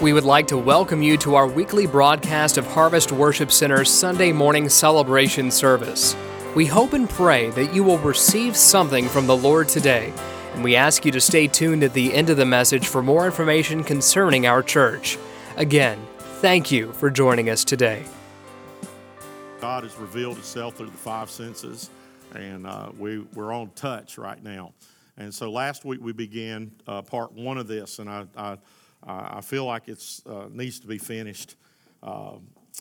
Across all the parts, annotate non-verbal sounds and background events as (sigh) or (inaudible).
We would like to welcome you to our weekly broadcast of Harvest Worship Center's Sunday morning celebration service. We hope and pray that you will receive something from the Lord today, and we ask you to stay tuned at the end of the message for more information concerning our church. Again, thank you for joining us today. God has revealed Himself through the five senses, and uh, we, we're on touch right now. And so last week we began uh, part one of this, and I, I, I feel like it uh, needs to be finished. Uh,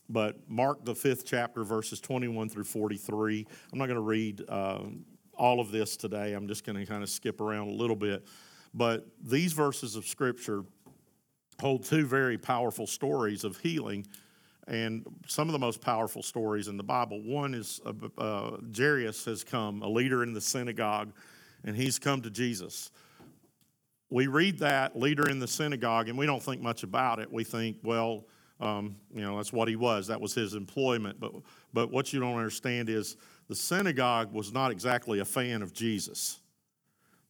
but Mark, the fifth chapter, verses 21 through 43. I'm not going to read um, all of this today. I'm just going to kind of skip around a little bit. But these verses of Scripture hold two very powerful stories of healing and some of the most powerful stories in the Bible. One is uh, uh, Jairus has come, a leader in the synagogue, and he's come to Jesus. We read that leader in the synagogue, and we don't think much about it. We think, well, um, you know, that's what he was. That was his employment. But, but what you don't understand is the synagogue was not exactly a fan of Jesus.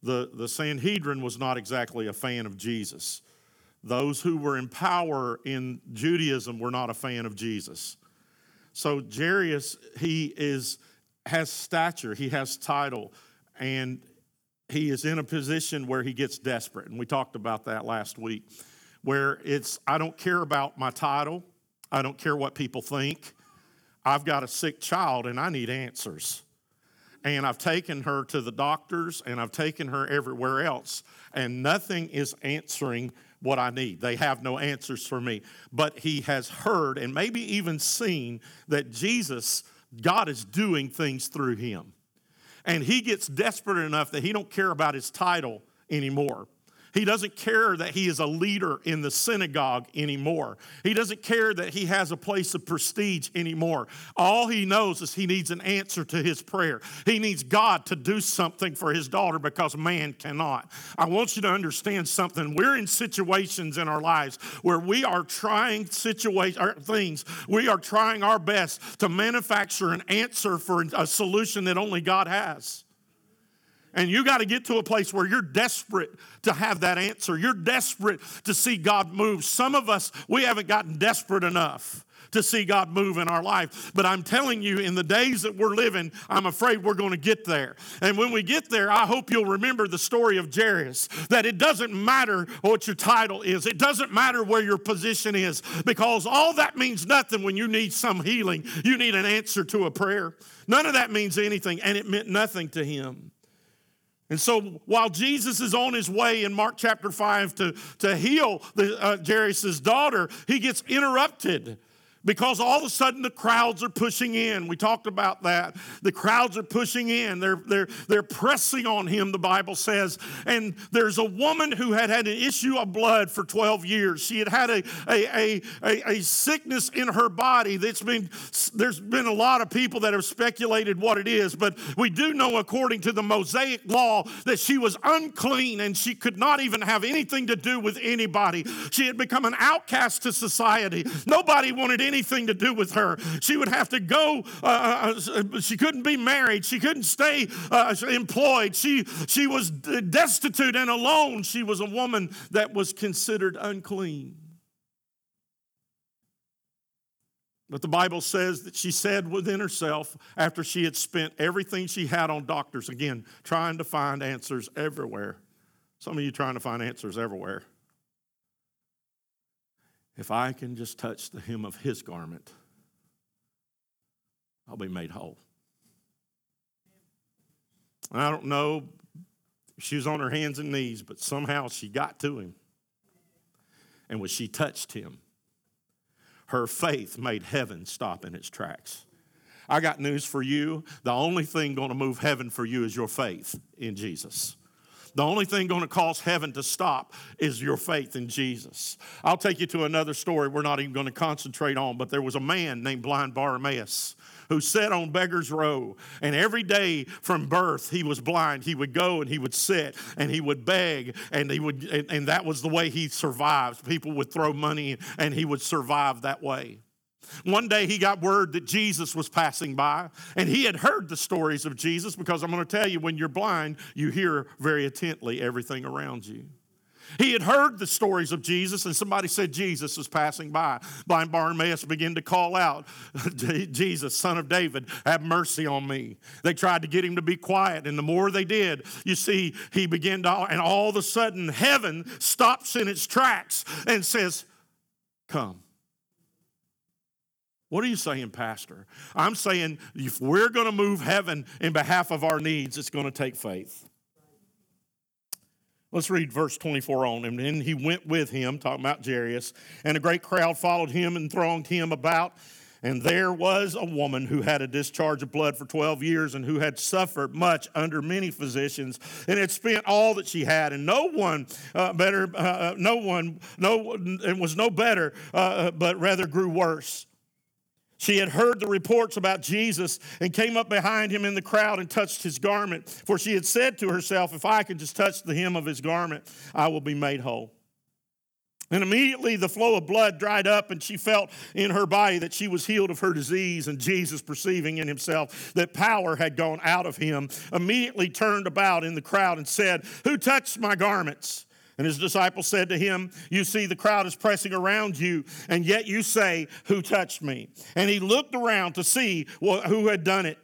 The, the Sanhedrin was not exactly a fan of Jesus. Those who were in power in Judaism were not a fan of Jesus. So Jairus, he is has stature, he has title, and he is in a position where he gets desperate. And we talked about that last week, where it's I don't care about my title, I don't care what people think. I've got a sick child and I need answers. And I've taken her to the doctors and I've taken her everywhere else, and nothing is answering what I need. They have no answers for me. But he has heard and maybe even seen that Jesus, God is doing things through him. And he gets desperate enough that he don't care about his title anymore. He doesn't care that he is a leader in the synagogue anymore. He doesn't care that he has a place of prestige anymore. All he knows is he needs an answer to his prayer. He needs God to do something for his daughter because man cannot. I want you to understand something. We're in situations in our lives where we are trying situation er, things. We are trying our best to manufacture an answer for a solution that only God has. And you got to get to a place where you're desperate to have that answer. You're desperate to see God move. Some of us, we haven't gotten desperate enough to see God move in our life. But I'm telling you, in the days that we're living, I'm afraid we're going to get there. And when we get there, I hope you'll remember the story of Jairus that it doesn't matter what your title is, it doesn't matter where your position is, because all that means nothing when you need some healing. You need an answer to a prayer. None of that means anything, and it meant nothing to him. And so while Jesus is on his way in Mark chapter 5 to, to heal the, uh, Jairus' daughter, he gets interrupted because all of a sudden the crowds are pushing in. We talked about that. The crowds are pushing in. They're, they're, they're pressing on him, the Bible says. And there's a woman who had had an issue of blood for 12 years. She had had a, a, a, a, sickness in her body that's been, there's been a lot of people that have speculated what it is, but we do know according to the Mosaic law that she was unclean and she could not even have anything to do with anybody. She had become an outcast to society. Nobody wanted to do with her. She would have to go, uh, uh, uh, she couldn't be married, she couldn't stay uh, employed. She, she was destitute and alone. She was a woman that was considered unclean. But the Bible says that she said within herself, after she had spent everything she had on doctors, again, trying to find answers everywhere. Some of you trying to find answers everywhere. If I can just touch the hem of his garment, I'll be made whole. I don't know she was on her hands and knees, but somehow she got to him. And when she touched him, her faith made heaven stop in its tracks. I got news for you. The only thing going to move heaven for you is your faith in Jesus. The only thing going to cause heaven to stop is your faith in Jesus. I'll take you to another story we're not even going to concentrate on, but there was a man named blind Bartimaeus who sat on Beggar's Row. And every day from birth, he was blind. He would go and he would sit and he would beg, and, he would, and, and that was the way he survived. People would throw money and he would survive that way. One day he got word that Jesus was passing by, and he had heard the stories of Jesus because I'm going to tell you when you're blind, you hear very intently everything around you. He had heard the stories of Jesus, and somebody said Jesus was passing by. Blind Bartimaeus began to call out, (laughs) Jesus, son of David, have mercy on me. They tried to get him to be quiet, and the more they did, you see, he began to, and all of a sudden, heaven stops in its tracks and says, Come. What are you saying, Pastor? I'm saying if we're going to move heaven in behalf of our needs, it's going to take faith. Let's read verse 24 on. And then he went with him, talking about Jairus, and a great crowd followed him and thronged him about. And there was a woman who had a discharge of blood for 12 years and who had suffered much under many physicians and had spent all that she had. And no one uh, better, uh, uh no one, no, and was no better, uh, uh, but rather grew worse. She had heard the reports about Jesus and came up behind him in the crowd and touched his garment. For she had said to herself, If I can just touch the hem of his garment, I will be made whole. And immediately the flow of blood dried up, and she felt in her body that she was healed of her disease. And Jesus, perceiving in himself that power had gone out of him, immediately turned about in the crowd and said, Who touched my garments? And his disciples said to him, You see, the crowd is pressing around you, and yet you say, Who touched me? And he looked around to see who had done it.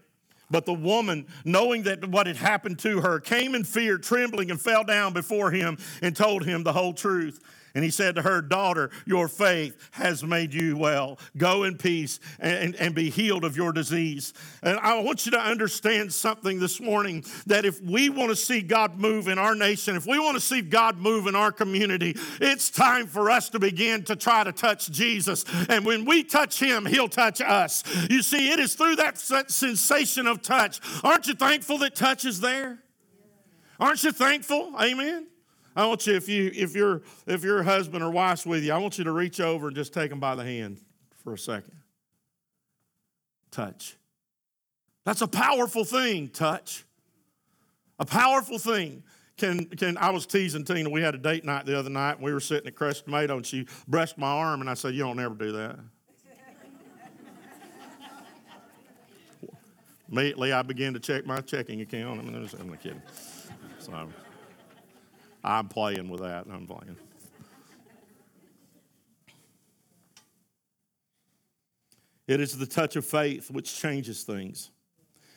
But the woman, knowing that what had happened to her, came in fear, trembling, and fell down before him and told him the whole truth. And he said to her, Daughter, your faith has made you well. Go in peace and, and be healed of your disease. And I want you to understand something this morning that if we want to see God move in our nation, if we want to see God move in our community, it's time for us to begin to try to touch Jesus. And when we touch him, he'll touch us. You see, it is through that sensation of touch. Aren't you thankful that touch is there? Aren't you thankful? Amen. I want you, if you if your if your husband or wife's with you, I want you to reach over and just take them by the hand for a second. Touch. That's a powerful thing, touch. A powerful thing. Can, can I was teasing Tina. We had a date night the other night, and we were sitting at Crest Tomato, and she brushed my arm, and I said, "You don't ever do that." (laughs) Immediately, I began to check my checking account. I mean, I'm not kidding. So. I'm playing with that. I'm playing. It is the touch of faith which changes things.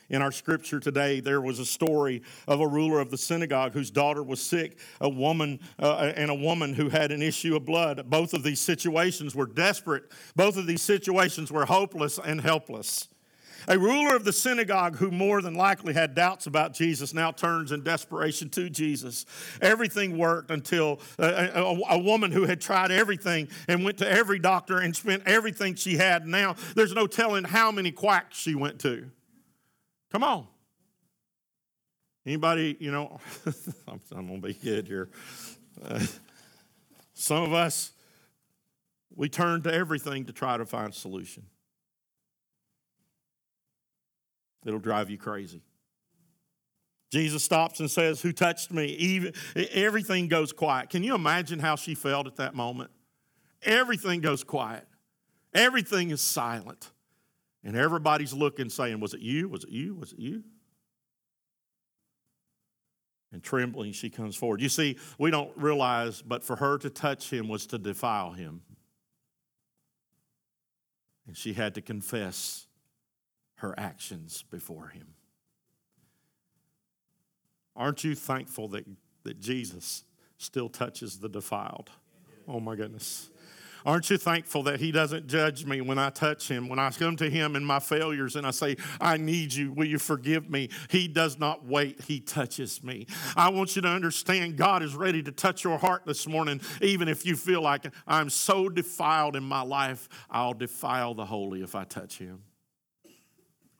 In our scripture today, there was a story of a ruler of the synagogue whose daughter was sick, a woman, uh, and a woman who had an issue of blood. Both of these situations were desperate. Both of these situations were hopeless and helpless. A ruler of the synagogue who more than likely had doubts about Jesus now turns in desperation to Jesus. Everything worked until a, a, a, woman who had tried everything and went to every doctor and spent everything she had. Now there's no telling how many quacks she went to. Come on. Anybody, you know, (laughs) I'm, I'm going to be good here. Uh, some of us, we turn to everything to try to find a solution. It'll drive you crazy. Jesus stops and says, Who touched me? Even, everything goes quiet. Can you imagine how she felt at that moment? Everything goes quiet, everything is silent. And everybody's looking, saying, Was it you? Was it you? Was it you? And trembling, she comes forward. You see, we don't realize, but for her to touch him was to defile him. And she had to confess her actions before him. Aren't you thankful that, that Jesus still touches the defiled? Oh my goodness. Aren't you thankful that He doesn't judge me when I touch Him? When I come to Him in my failures and I say, I need you, will you forgive me? He does not wait, He touches me. I want you to understand God is ready to touch your heart this morning, even if you feel like I'm so defiled in my life, I'll defile the holy if I touch Him.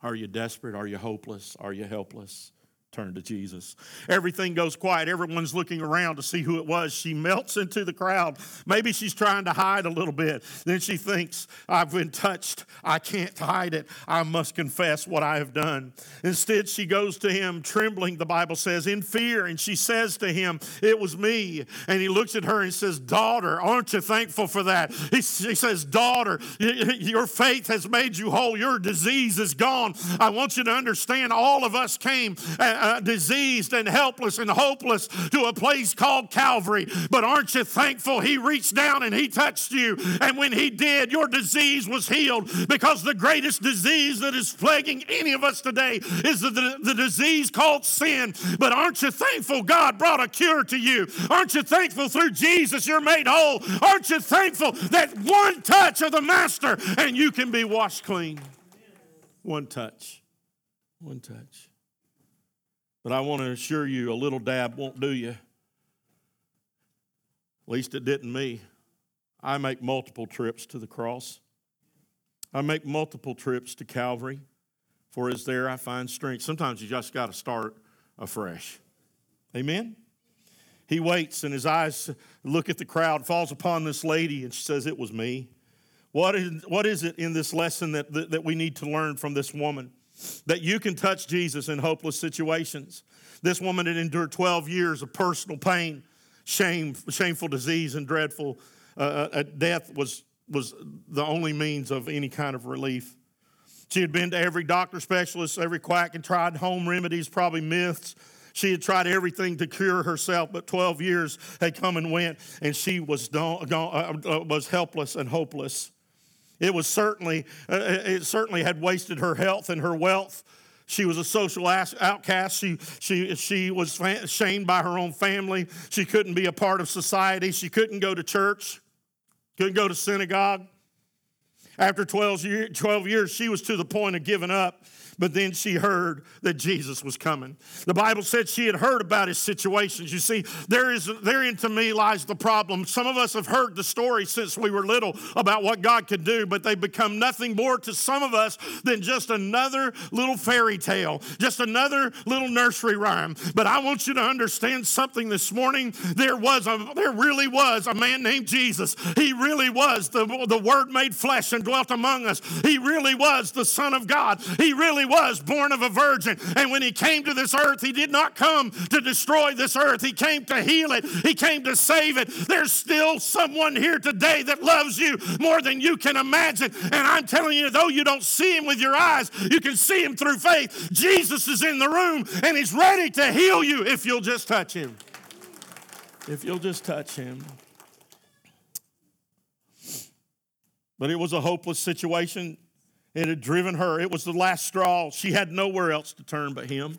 Are you desperate? Are you hopeless? Are you helpless? Turn to Jesus. Everything goes quiet. Everyone's looking around to see who it was. She melts into the crowd. Maybe she's trying to hide a little bit. Then she thinks, I've been touched. I can't hide it. I must confess what I have done. Instead, she goes to him, trembling, the Bible says, in fear, and she says to him, It was me. And he looks at her and says, Daughter, aren't you thankful for that? He, he says, Daughter, your faith has made you whole. Your disease is gone. I want you to understand all of us came uh, diseased and helpless and hopeless to a place called Calvary. But aren't you thankful He reached down and He touched you? And when He did, your disease was healed because the greatest disease that is plaguing any of us today is the, the, the disease called sin. But aren't you thankful God brought a cure to you? Aren't you thankful through Jesus you're made whole? Aren't you thankful that one touch of the Master and you can be washed clean? One touch. One touch. But I want to assure you, a little dab won't do you. At least it didn't me. I make multiple trips to the cross. I make multiple trips to Calvary, for it's there I find strength. Sometimes you just got to start afresh. Amen? He waits, and his eyes look at the crowd, falls upon this lady, and she says, It was me. What is, what is it in this lesson that, that, that we need to learn from this woman? That you can touch Jesus in hopeless situations. This woman had endured 12 years of personal pain, shame, shameful disease, and dreadful uh, uh, uh, death was, was the only means of any kind of relief. She had been to every doctor specialist, every quack, and tried home remedies, probably myths. She had tried everything to cure herself, but 12 years had come and went, and she was, gone, uh, uh, was helpless and hopeless. It was certainly, uh, it certainly had wasted her health and her wealth. She was a social outcast. She, she, she was shamed by her own family. She couldn't be a part of society. She couldn't go to church, couldn't go to synagogue. After 12 years, 12 years, she was to the point of giving up but then she heard that Jesus was coming. The Bible said she had heard about his situations. You see, there is therein to me lies the problem. Some of us have heard the story since we were little about what God could do, but they become nothing more to some of us than just another little fairy tale, just another little nursery rhyme. But I want you to understand something this morning. There was a there really was a man named Jesus. He really was the, the word made flesh and dwelt among us. He really was the Son of God. He really was born of a virgin. And when he came to this earth, he did not come to destroy this earth, he came to heal it, he came to save it. There's still someone here today that loves you more than you can imagine. And I'm telling you, though you don't see him with your eyes, you can see him through faith. Jesus is in the room and he's ready to heal you if you'll just touch him. If you'll just touch him. But it was a hopeless situation. It had driven her. It was the last straw. She had nowhere else to turn but him.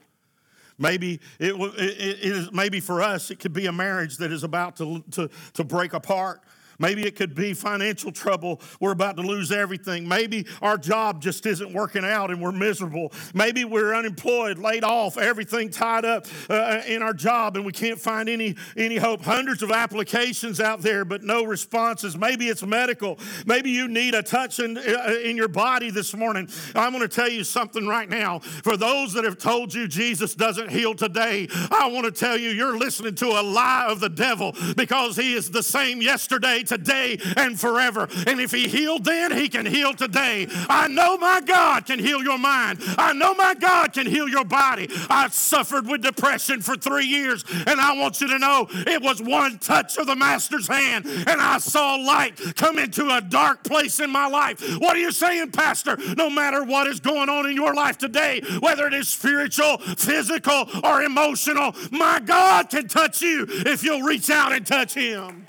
Maybe it, it, it is maybe for us it could be a marriage that is about to, to, to break apart. Maybe it could be financial trouble. We're about to lose everything. Maybe our job just isn't working out and we're miserable. Maybe we're unemployed, laid off, everything tied up uh, in our job and we can't find any, any hope. Hundreds of applications out there, but no responses. Maybe it's medical. Maybe you need a touch in, uh, in your body this morning. I'm going to tell you something right now. For those that have told you Jesus doesn't heal today, I want to tell you you're listening to a lie of the devil because he is the same yesterday, today and forever. And if He healed then, He can heal today. I know my God can heal your mind. I know my God can heal your body. I've suffered with depression for three years, and I want you to know it was one touch of the Master's hand, and I saw light come into a dark place in my life. What are you saying, Pastor? No matter what is going on in your life today, whether it is spiritual, physical, or emotional, my God can touch you if you'll reach out and touch Him.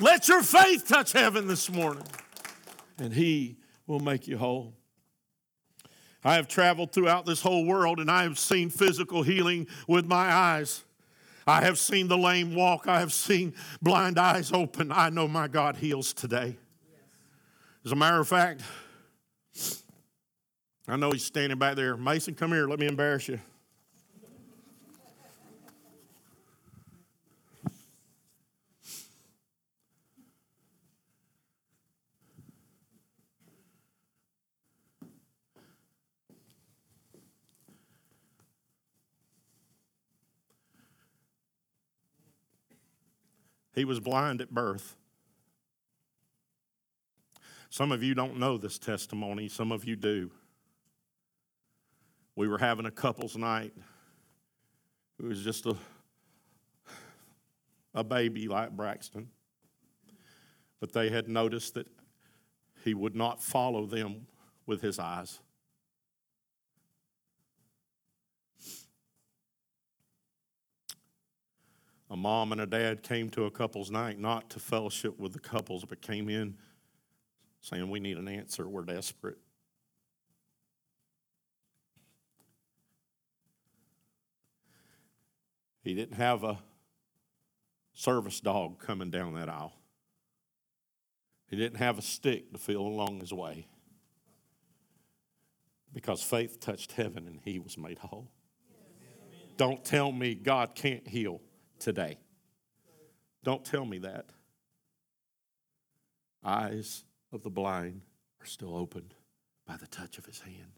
Let your faith touch heaven this morning, and He will make you whole. I have traveled throughout this whole world and I have seen physical healing with my eyes. I have seen the lame walk. I have seen blind eyes open. I know my God heals today. As a matter of fact, I know he's standing back there. Mason, come here. Let me embarrass you. He was blind at birth. Some of you don't know this testimony, some of you do. We were having a couple's night. It was just a, a baby like Braxton. But they had noticed that he would not follow them with his eyes. A mom and a dad came to a couple's night, not to fellowship with the couples, but came in saying, We need an answer. We're desperate. He didn't have a service dog coming down that aisle. He didn't have a stick to feel along his way because faith touched heaven and he was made whole. Don't tell me God can't heal today. Don't tell me that. Eyes of the blind are still opened by the touch of his hand.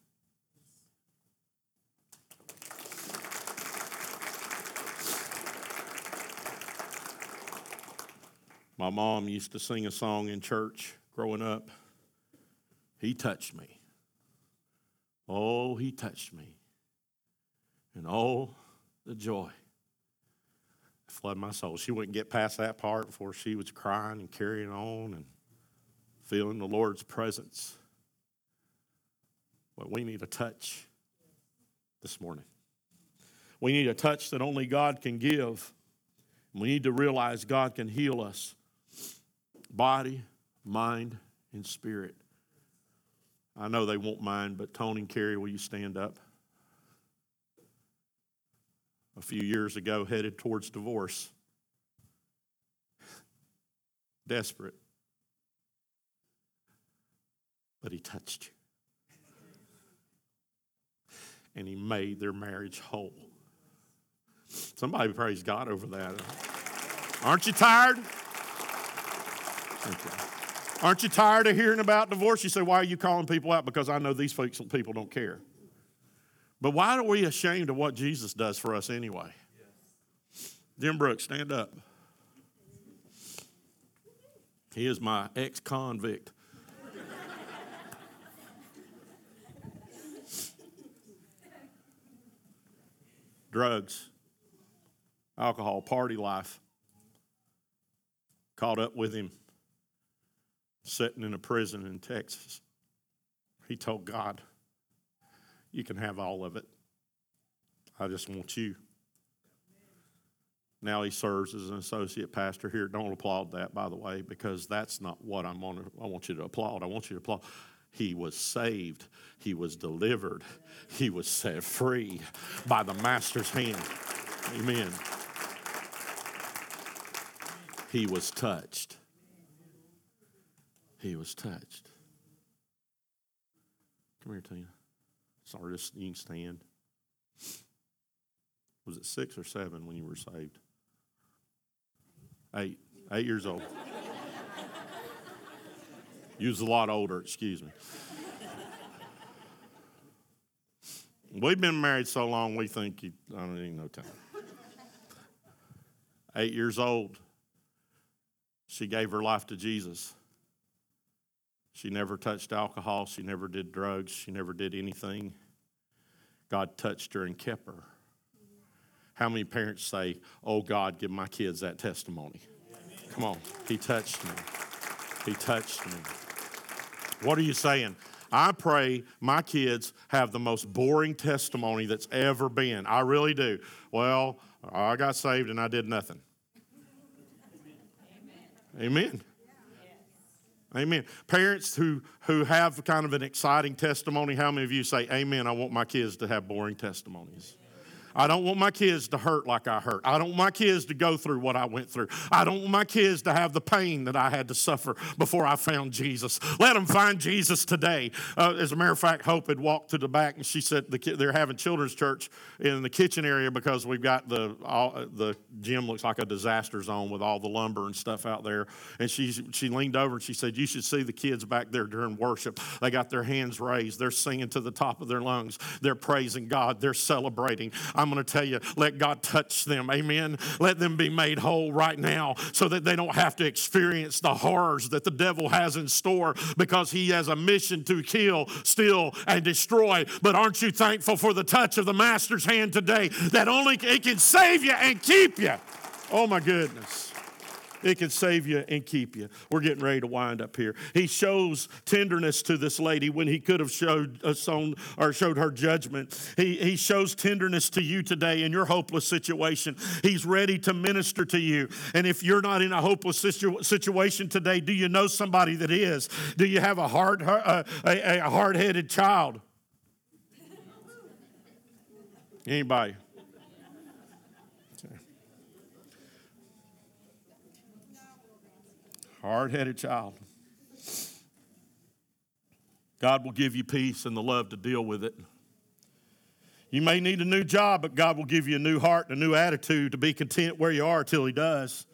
My mom used to sing a song in church growing up. He touched me. Oh, he touched me. And oh, the joy flood my soul. She wouldn't get past that part before she was crying and carrying on and feeling the Lord's presence. But we need a touch this morning. We need a touch that only God can give. We need to realize God can heal us body, mind, and spirit. I know they won't mind, but Tony and Carrie, will you stand up? A few years ago, headed towards divorce. Desperate. But he touched you. And he made their marriage whole. Somebody praise God over that. Aren't you tired? Aren't you tired of hearing about divorce? You say, why are you calling people out? Because I know these folks, people don't care. But why are we ashamed of what Jesus does for us anyway? Jim Brooks, stand up. He is my ex convict. Drugs, alcohol, party life. Caught up with him sitting in a prison in Texas. He told God, You can have all of it. I just want you. Now he serves as an associate pastor here. Don't applaud that, by the way, because that's not what I'm on. I want you to applaud. I want you to applaud. He was saved. He was delivered. He was set free by the master's hand. Amen. He was touched he was touched. Come here, Tina. Sorry, just you can stand. Was it six or seven when you were saved? Eight. Eight years old. you was a lot older, excuse me. We've been married so long, we think you, I don't even know time. Eight years old, she gave her life to Jesus. She never touched alcohol. She never did drugs. She never did anything. God touched her and kept her. How many parents say, Oh, God, give my kids that testimony? Come on. He touched me. He touched me. What are you saying? I pray my kids have the most boring testimony that's ever been. I really do. Well, I got saved and I did nothing. Amen. Amen. Amen. Parents who, who have kind of an exciting testimony, how many of you say, Amen, I want my kids to have boring testimonies? I don't want my kids to hurt like I hurt. I don't want my kids to go through what I went through. I don't want my kids to have the pain that I had to suffer before I found Jesus. Let them find Jesus today. Uh, as a matter of fact, Hope had walked to the back and she said the, they're having children's church in the kitchen area because we've got the all, the gym looks like a disaster zone with all the lumber and stuff out there. And she she leaned over and she said, "You should see the kids back there during worship. They got their hands raised. They're singing to the top of their lungs. They're praising God. They're celebrating." I'm going to tell you, let God touch them. Amen. Let them be made whole right now so that they don't have to experience the horrors that the devil has in store because he has a mission to kill, steal, and destroy. But aren't you thankful for the touch of the Master's hand today that only it can save you and keep you? Oh my goodness. It can save you and keep you. We're getting ready to wind up here. He shows tenderness to this lady when he could have showed us on or showed her judgment. He, he shows tenderness to you today in your hopeless situation. He's ready to minister to you. And if you're not in a hopeless situ- situation today, do you know somebody that is? Do you have a hard, uh, a, a hard-headed child? Anybody? Hard headed child. God will give you peace and the love to deal with it. You may need a new job, but God will give you a new heart and a new attitude to be content where you are till He does.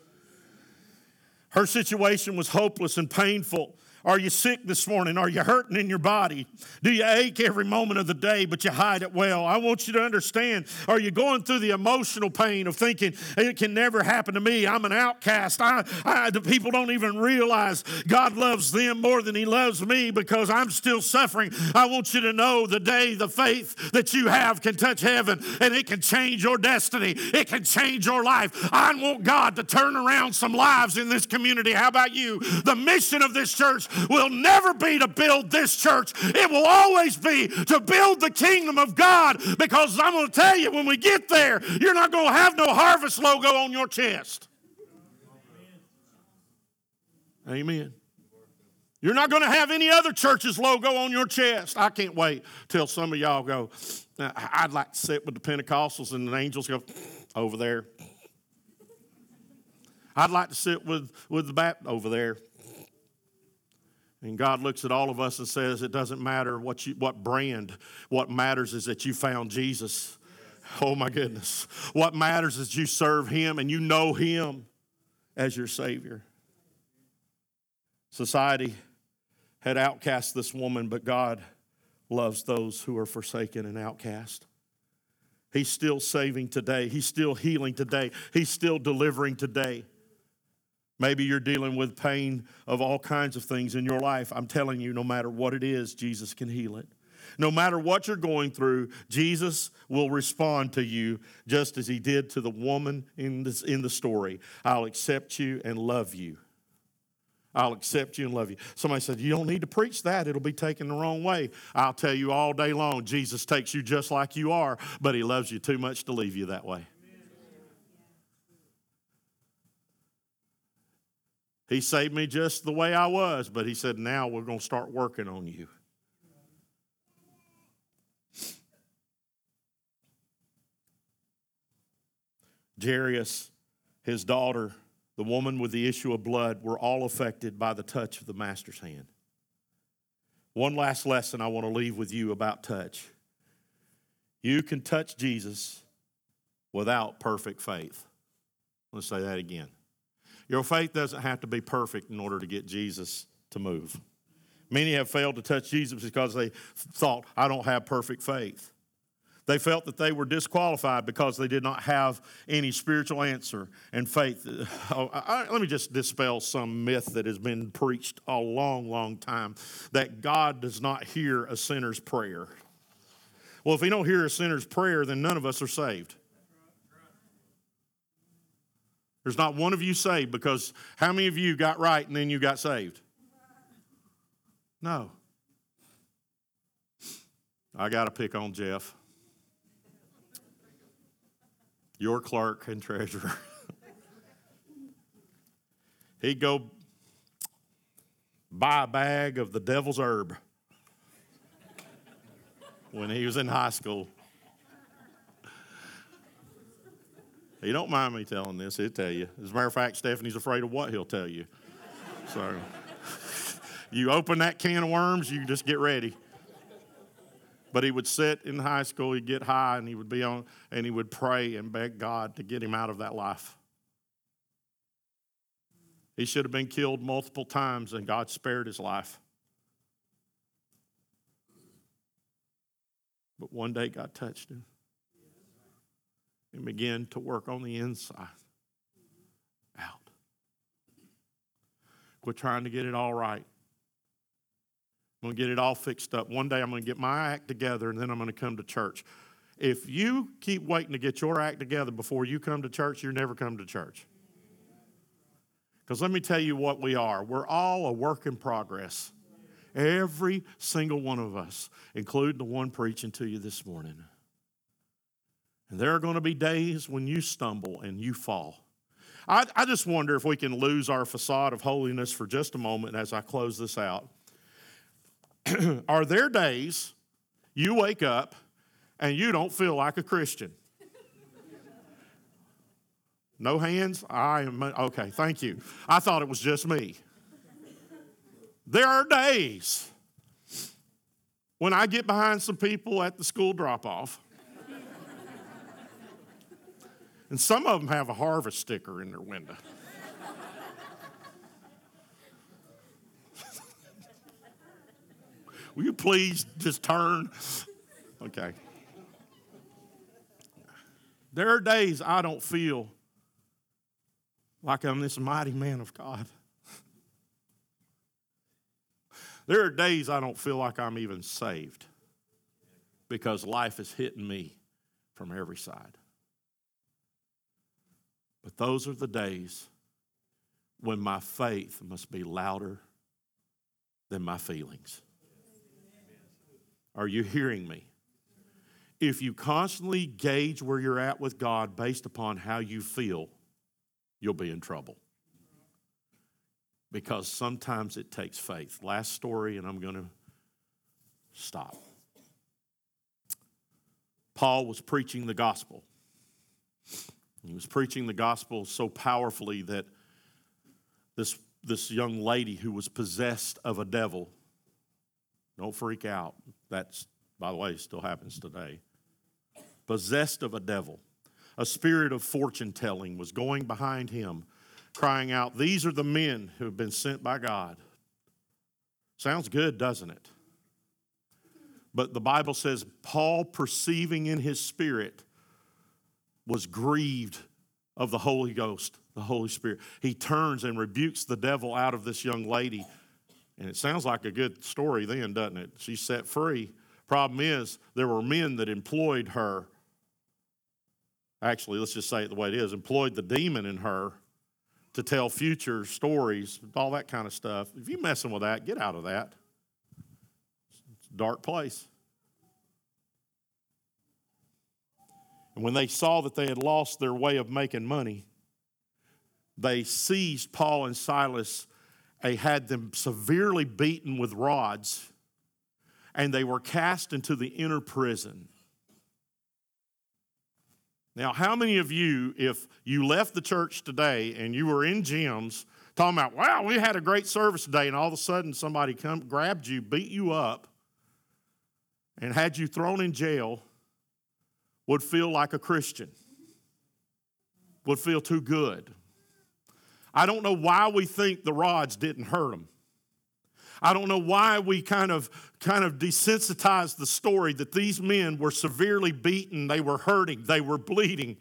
Her situation was hopeless and painful. Are you sick this morning? Are you hurting in your body? Do you ache every moment of the day, but you hide it well? I want you to understand. Are you going through the emotional pain of thinking it can never happen to me? I'm an outcast. I, I, the people don't even realize God loves them more than He loves me because I'm still suffering. I want you to know the day the faith that you have can touch heaven and it can change your destiny. It can change your life. I want God to turn around some lives in this community. How about you? The mission of this church will never be to build this church. It will always be to build the kingdom of God because I'm going to tell you when we get there, you're not going to have no harvest logo on your chest. Amen. You're not going to have any other church's logo on your chest. I can't wait till some of y'all go, I'd like to sit with the Pentecostals and the angels go, over there. I'd like to sit with, with the Baptist over there. And God looks at all of us and says, It doesn't matter what, you, what brand, what matters is that you found Jesus. Oh my goodness. What matters is you serve Him and you know Him as your Savior. Society had outcast this woman, but God loves those who are forsaken and outcast. He's still saving today, He's still healing today, He's still delivering today. Maybe you're dealing with pain of all kinds of things in your life. I'm telling you, no matter what it is, Jesus can heal it. No matter what you're going through, Jesus will respond to you just as he did to the woman in, this, in the story. I'll accept you and love you. I'll accept you and love you. Somebody said, You don't need to preach that. It'll be taken the wrong way. I'll tell you all day long, Jesus takes you just like you are, but he loves you too much to leave you that way. He saved me just the way I was, but he said, now we're going to start working on you. Jairus, his daughter, the woman with the issue of blood, were all affected by the touch of the Master's hand. One last lesson I want to leave with you about touch. You can touch Jesus without perfect faith. Let's say that again. Your faith doesn't have to be perfect in order to get Jesus to move. Many have failed to touch Jesus because they thought, I don't have perfect faith. They felt that they were disqualified because they did not have any spiritual answer and faith. (sighs) Oh, I, let me just dispel some myth that has been preached a long, long time that God does not hear a sinner's prayer. Well, if He don't hear a sinner's prayer, then none of us are saved. There's not one of you saved because how many of you got right and then you got saved? No. I got to pick on Jeff, your clerk and treasurer. (laughs) He'd go buy a bag of the devil's herb when he was in high school. He don't mind me telling this, he'll tell you. As a matter of fact, Stephanie's afraid of what he'll tell you. So (laughs) you open that can of worms, you just get ready. But he would sit in high school, he'd get high, and he would be on, and he would pray and beg God to get him out of that life. He should have been killed multiple times, and God spared his life. But one day God touched him and begin to work on the inside out. Quit trying to get it all right. I'm going to get it all fixed up. One day I'm going to get my act together and then I'm going to come to church. If you keep waiting to get your act together before you come to church, you're never come to church. Because let me tell you what we are we're all a work in progress. Every single one of us, including the one preaching to you this morning. And there are going to be days when you stumble and you fall. I, I just wonder if we can lose our facade of holiness for just a moment as I close this out. (clears throat) are there days you wake up and you don't feel like a Christian? (laughs) No hands? I am okay, thank you. I thought it was just me. There are days when I get behind some people at the school drop off and some of them have a harvest sticker in their window. (laughs) Will you please just turn? Okay. There are days I don't feel like I'm this mighty man of God. There are days I don't feel like I'm even saved because life is hitting me from every side. But those are the days when my faith must be louder than my feelings. Are you hearing me? If you constantly gauge where you're at with God based upon how you feel, you'll be in trouble. Because sometimes it takes faith. Last story, and I'm going to stop. Paul was preaching the gospel. He was preaching the gospel so powerfully that this, this young lady who was possessed of a devil, don't freak out. That's, by the way, still happens today. Possessed of a devil, a spirit of fortune telling was going behind him, crying out, These are the men who have been sent by God. Sounds good, doesn't it? But the Bible says, Paul perceiving in his spirit was grieved of the Holy Ghost, the Holy Spirit. He turns and rebukes the devil out of this young lady. And it sounds like a good story then, doesn't it? She's set free. Problem is, there were men that employed her. Actually, let's just say it the way it is employed the demon in her to tell future stories, all that kind of stuff. If you're messing with that, get out of that. It's a dark place. And when they saw that they had lost their way of making money, they seized Paul and Silas. They had them severely beaten with rods, and they were cast into the inner prison. Now, how many of you, if you left the church today and you were in gyms talking about, wow, we had a great service today, and all of a sudden somebody come grabbed you, beat you up, and had you thrown in jail, would feel like a Christian, would feel too good. I don't know why we think the rods didn't hurt them. I don't know why we kind of kind of desensitized the story that these men were severely beaten, they were hurting, they were bleeding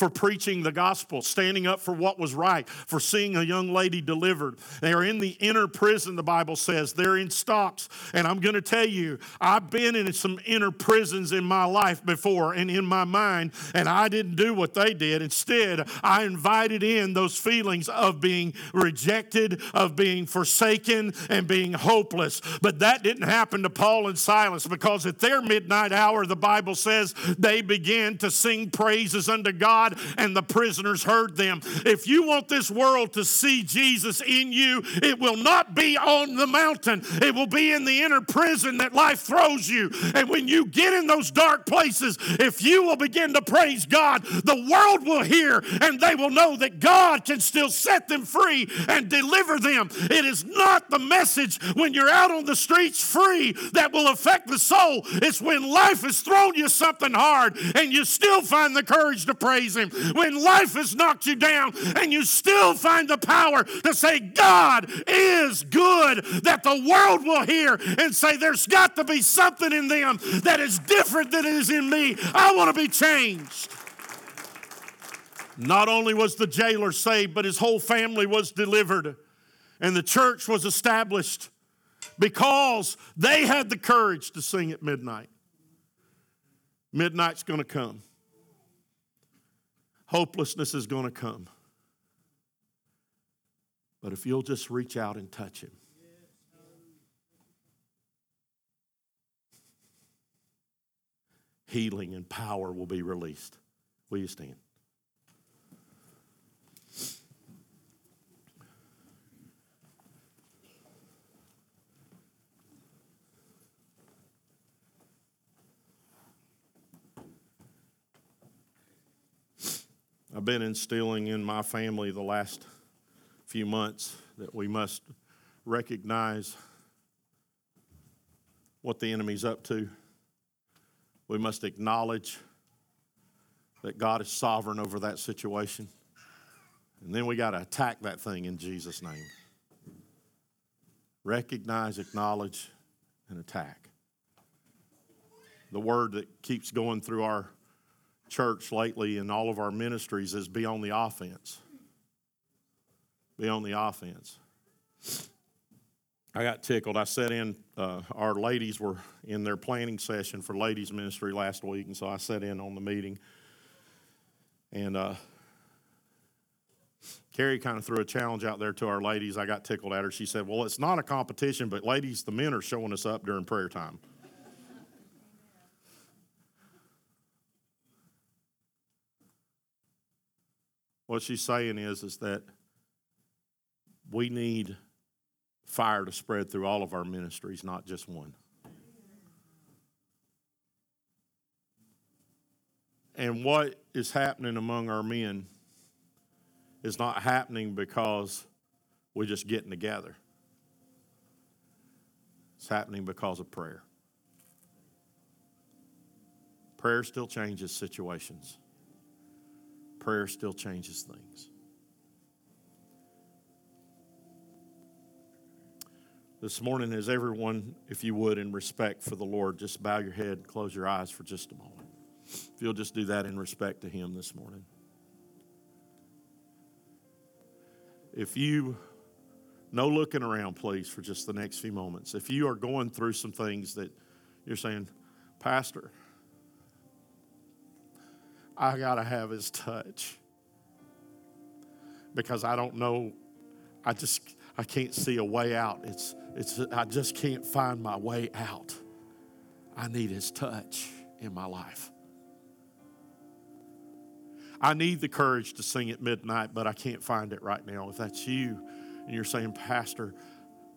for preaching the gospel, standing up for what was right, for seeing a young lady delivered. They are in the inner prison, the Bible says. They're in stocks. And I'm going to tell you, I've been in some inner prisons in my life before and in my mind, and I didn't do what they did. Instead, I invited in those feelings of being rejected, of being forsaken, and being hopeless. But that didn't happen to Paul and Silas because at their midnight hour, the Bible says they began to sing praises unto God And the prisoners heard them. If you want this world to see Jesus in you, it will not be on the mountain, it will be in the inner prison that life throws you. And when you get in those dark places, if you will begin to praise God, the world will hear and they will know that God can still set them free and deliver them. It is not the message when you're out on the streets free that will affect the soul. It's when life has thrown you something hard and you still find the courage to praise When life has knocked you down and you still find the power to say, God is good, that the world will hear and say, There's got to be something in them that is different than it is in me. I want to be changed. Not only was the jailer saved, but his whole family was delivered, and the church was established because they had the courage to sing at midnight. Midnight's going to come hopelessness is going to come. But if you'll just reach out and touch him, healing and power will be released. Will you stand? I've been instilling in my family the last few months that we must recognize what the enemy's up to. We must acknowledge that God is sovereign over that situation. And then we got to attack that thing in Jesus' name. Recognize, acknowledge, and attack. The word that keeps going through our church lately in all of our ministries is be on the offense. Be on the offense. I got tickled. I sat in, uh, our ladies were in their planning session for ladies' ministry last week, and so I sat in on the meeting. And uh, Carrie kind of threw a challenge out there to our ladies. I got tickled at her. She said, Well, it's not a competition, but ladies, the men are showing us up during prayer time. What she's saying is, is that we need fire to spread through all of our ministries, not just one. And what is happening among our men is not happening because we're just getting together. It's happening because of prayer. Prayer still changes situations. Prayer still changes things. This morning, as everyone, if you would, in respect for the Lord, just bow your head, and close your eyes for just a moment. If you'll just do that in respect to Him this morning. If you, no looking around, please, for just the next few moments. If you are going through some things that you're saying, Pastor, I got to have his touch because I don't know. I just I can't see a way out. It's it's I just can't find my way out. I need his touch in my life. I need the courage to sing at midnight, but I can't find it right now. If that's you and you're saying, Pastor,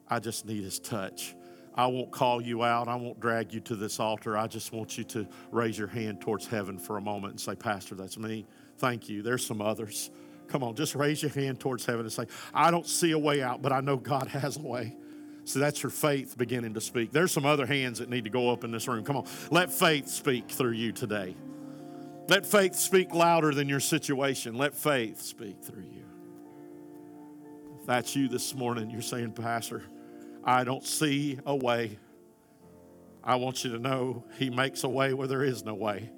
I just need his touch. I won't call you out. I won't drag you to this altar. I just want you to raise your hand towards heaven for a moment and say, Pastor, that's me. Thank you. There's some others. Come on, just raise your hand towards heaven and say, I don't see a way out, but I know God (laughs) has a way. So that's your faith beginning to speak. There's some other hands that need to go up in this room. Come on, let faith speak through you today. Let faith speak louder than your situation. Let faith speak through you. If that's you this morning, you're saying, Pastor, I don't see a way. I want you to know He makes a way where there is no way.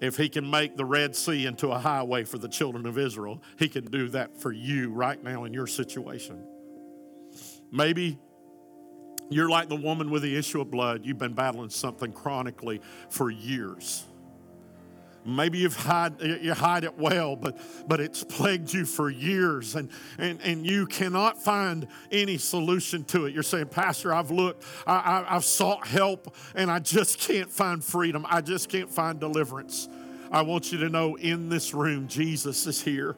If He can make the Red Sea into a highway for the children of Israel, He can do that for you right now in your situation. Maybe you're like the woman with the issue of blood. You've been battling something chronically for years. Maybe you've hide, you hide it well, but, but it's plagued you for years and, and, and you cannot find any solution to it. You're saying, Pastor, I've looked, I, I, I've sought help, and I just can't find freedom. I just can't find deliverance. I want you to know in this room, Jesus is here.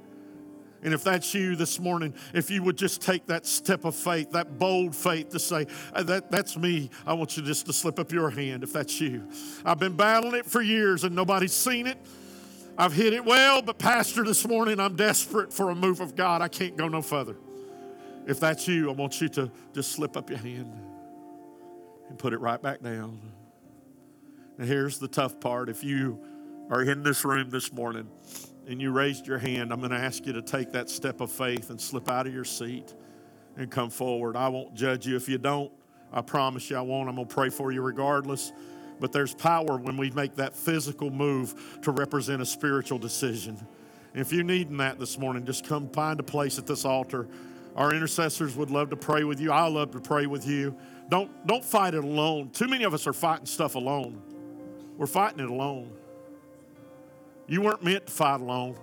And if that's you this morning, if you would just take that step of faith, that bold faith to say, uh, that, That's me, I want you just to slip up your hand if that's you. I've been battling it for years and nobody's seen it. I've hit it well, but Pastor, this morning I'm desperate for a move of God. I can't go no further. If that's you, I want you to just slip up your hand and put it right back down. Now, here's the tough part. If you are in this room this morning and you raised your hand, I'm going to ask you to take that step of faith and slip out of your seat and come forward. I won't judge you if you don't. I promise you I won't. I'm going to pray for you regardless. But there's power when we make that physical move to represent a spiritual decision. If you're needing that this morning, just come find a place at this altar. Our intercessors would love to pray with you. I love to pray with you. Don't, don't fight it alone. Too many of us are fighting stuff alone. We're fighting it alone. You weren't meant to fight alone.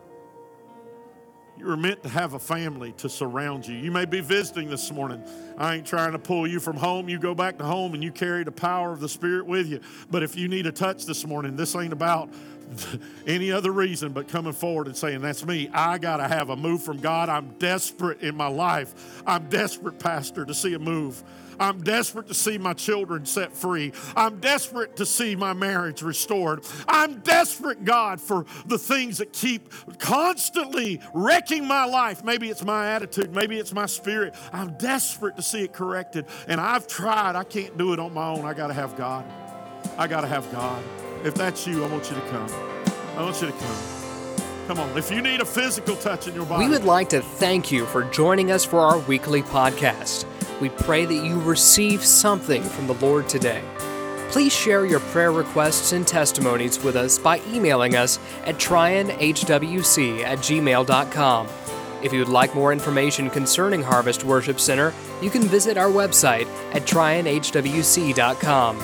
You were meant to have a family to surround you. You may be visiting this morning. I ain't trying to pull you from home. You go back to home and you carry the power of the Spirit with you. But if you need a touch this morning, this ain't about (laughs) any other reason but coming forward and saying, That's me. I got to have a move from God. I'm desperate in my life. I'm desperate, Pastor, to see a move. I'm desperate to see my children set free. I'm desperate to see my marriage restored. I'm desperate, God, for the things that keep constantly wrecking my life. Maybe it's my attitude, maybe it's my spirit. I'm desperate to see it corrected. And I've tried. I can't do it on my own. I got to have God. I got to have God. If that's you, I want you to come. I want you to come. Come on. If you need a physical touch in your body, We would like to thank you for joining us for our weekly podcast. We pray that you receive something from the Lord today. Please share your prayer requests and testimonies with us by emailing us at tryonhwc at gmail.com. If you would like more information concerning Harvest Worship Center, you can visit our website at tryonhwc.com.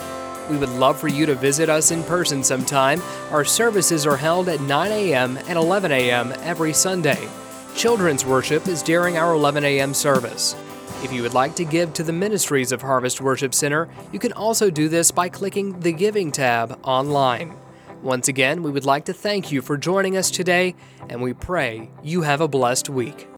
We would love for you to visit us in person sometime. Our services are held at 9 a.m. and 11 a.m. every Sunday. Children's worship is during our 11 a.m. service. If you would like to give to the ministries of Harvest Worship Center, you can also do this by clicking the Giving tab online. Once again, we would like to thank you for joining us today, and we pray you have a blessed week.